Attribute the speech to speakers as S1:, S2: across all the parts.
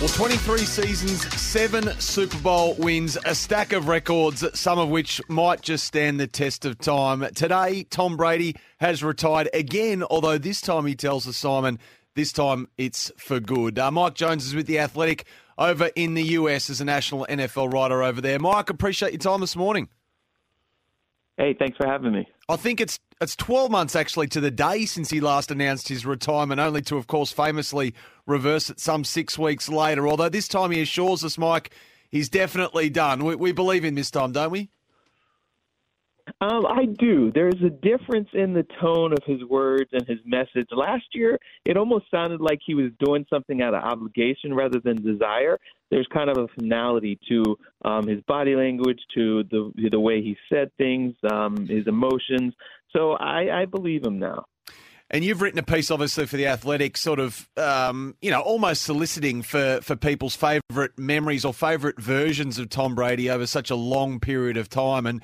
S1: Well, 23 seasons, seven Super Bowl wins, a stack of records, some of which might just stand the test of time. Today, Tom Brady has retired again, although this time he tells us, Simon, this time it's for good. Uh, Mike Jones is with The Athletic over in the US as a national NFL writer over there. Mike, appreciate your time this morning.
S2: Hey, thanks for having me.
S1: I think it's it's 12 months actually to the day since he last announced his retirement, only to, of course, famously reverse it some six weeks later. Although this time he assures us, Mike, he's definitely done. We, we believe in this time, don't we?
S2: Um, I do. There's a difference in the tone of his words and his message. Last year, it almost sounded like he was doing something out of obligation rather than desire. There's kind of a finality to um, his body language, to the the way he said things, um, his emotions. So I, I believe him now.
S1: And you've written a piece, obviously, for the Athletic, sort of, um, you know, almost soliciting for, for people's favourite memories or favourite versions of Tom Brady over such a long period of time. And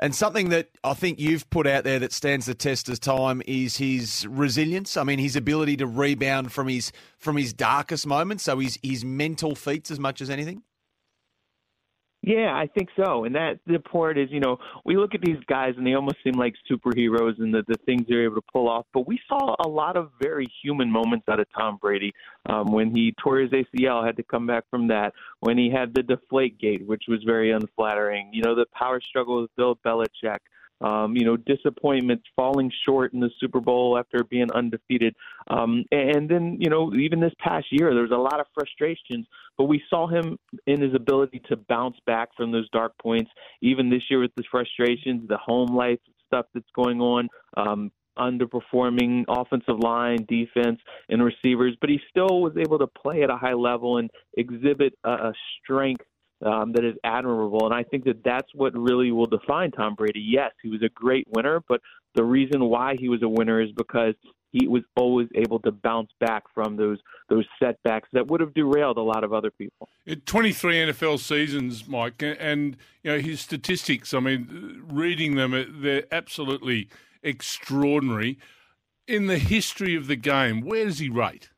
S1: and something that I think you've put out there that stands the test of time is his resilience. I mean, his ability to rebound from his from his darkest moments. So his his mental feats as much as anything.
S2: Yeah, I think so. And that the point is, you know, we look at these guys and they almost seem like superheroes and the, the things they're able to pull off. But we saw a lot of very human moments out of Tom Brady um, when he tore his ACL, had to come back from that. When he had the deflate gate, which was very unflattering. You know, the power struggle with Bill Belichick um, you know, disappointments, falling short in the Super Bowl after being undefeated. Um, and then, you know, even this past year, there was a lot of frustrations, but we saw him in his ability to bounce back from those dark points. Even this year with the frustrations, the home life stuff that's going on, um, underperforming offensive line, defense, and receivers, but he still was able to play at a high level and exhibit a strength um, that is admirable. And I think that that's what really will define Tom Brady. Yes, he was a great winner, but the reason why he was a winner is because he was always able to bounce back from those those setbacks that would have derailed a lot of other people.
S3: 23 NFL seasons, Mike, and you know his statistics. I mean, reading them, they're absolutely extraordinary. In the history of the game, where does he rate?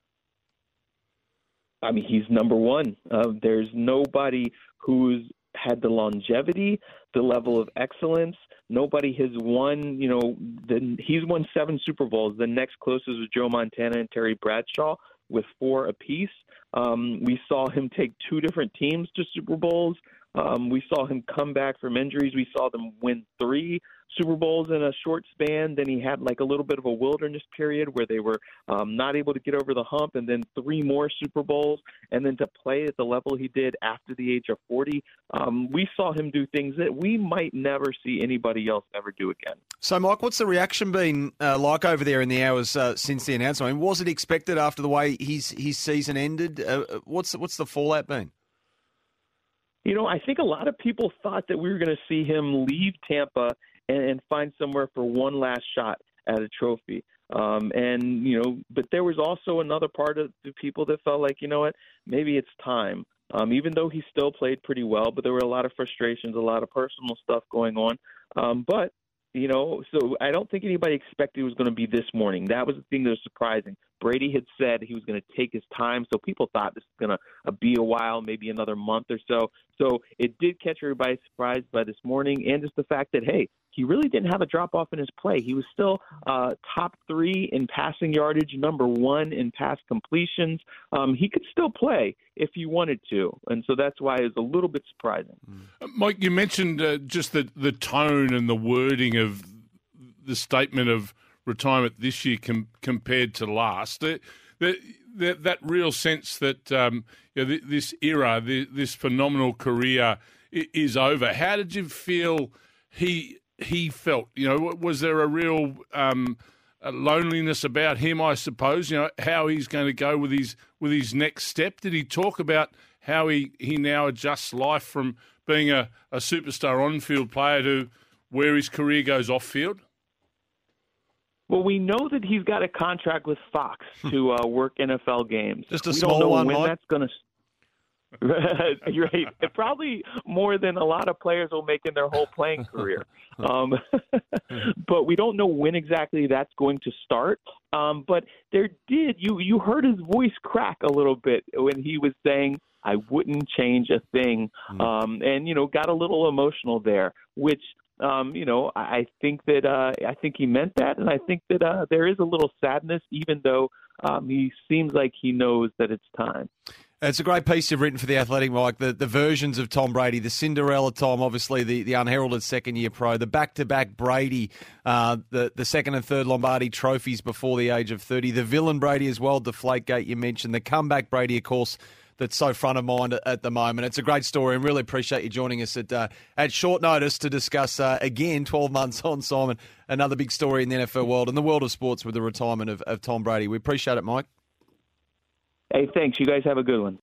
S2: I mean, he's number one. Uh, there's nobody who's had the longevity, the level of excellence. Nobody has won, you know, the, he's won seven Super Bowls. The next closest was Joe Montana and Terry Bradshaw with four apiece. Um, we saw him take two different teams to Super Bowls. Um, we saw him come back from injuries. We saw them win three Super Bowls in a short span. Then he had like a little bit of a wilderness period where they were um, not able to get over the hump, and then three more Super Bowls, and then to play at the level he did after the age of 40. Um, we saw him do things that we might never see anybody else ever do again.
S1: So, Mike, what's the reaction been uh, like over there in the hours uh, since the announcement? I mean, was it expected after the way his his season ended? Uh, uh what's what's the fallout been?
S2: You know, I think a lot of people thought that we were going to see him leave Tampa and, and find somewhere for one last shot at a trophy. Um, and you know, but there was also another part of the people that felt like, you know what, maybe it's time. Um, even though he still played pretty well, but there were a lot of frustrations, a lot of personal stuff going on. Um, but you know, so I don't think anybody expected it was going to be this morning. That was the thing that was surprising. Brady had said he was going to take his time, so people thought this was going to uh, be a while, maybe another month or so. So it did catch everybody surprised by this morning, and just the fact that hey, he really didn't have a drop off in his play. He was still uh, top three in passing yardage, number one in pass completions. Um, he could still play if he wanted to, and so that's why it's a little bit surprising.
S3: Uh, Mike, you mentioned uh, just the the tone and the wording of the statement of retirement this year com- compared to last. The, the, the, that real sense that um, you know, this era, this phenomenal career is over. How did you feel he he felt? You know, was there a real um, loneliness about him, I suppose. You know how he's going to go with his with his next step. Did he talk about how he, he now adjusts life from being a, a superstar on field player to where his career goes off field?
S2: Well, we know that he's got a contract with Fox hmm. to uh, work NFL games.
S1: Just a
S2: we
S1: small
S2: don't know
S1: one,
S2: when that's going to. Right. Probably more than a lot of players will make in their whole playing career. Um, but we don't know when exactly that's going to start. Um, but there did you you heard his voice crack a little bit when he was saying I wouldn't change a thing, hmm. um, and you know got a little emotional there, which um, you know, I think that uh, I think he meant that, and I think that uh, there is a little sadness, even though um, he seems like he knows that it's time.
S1: It's a great piece you've written for the Athletic, Mike. The, the versions of Tom Brady, the Cinderella Tom, obviously the, the unheralded second year pro, the back to back Brady, uh, the the second and third Lombardi trophies before the age of thirty, the villain Brady as well, Deflategate you mentioned, the comeback Brady, of course that's so front of mind at the moment. It's a great story and really appreciate you joining us at uh, at short notice to discuss uh, again 12 months on Simon another big story in the NFL world and the world of sports with the retirement of, of Tom Brady. We appreciate it, Mike.
S2: Hey, thanks. You guys have a good one.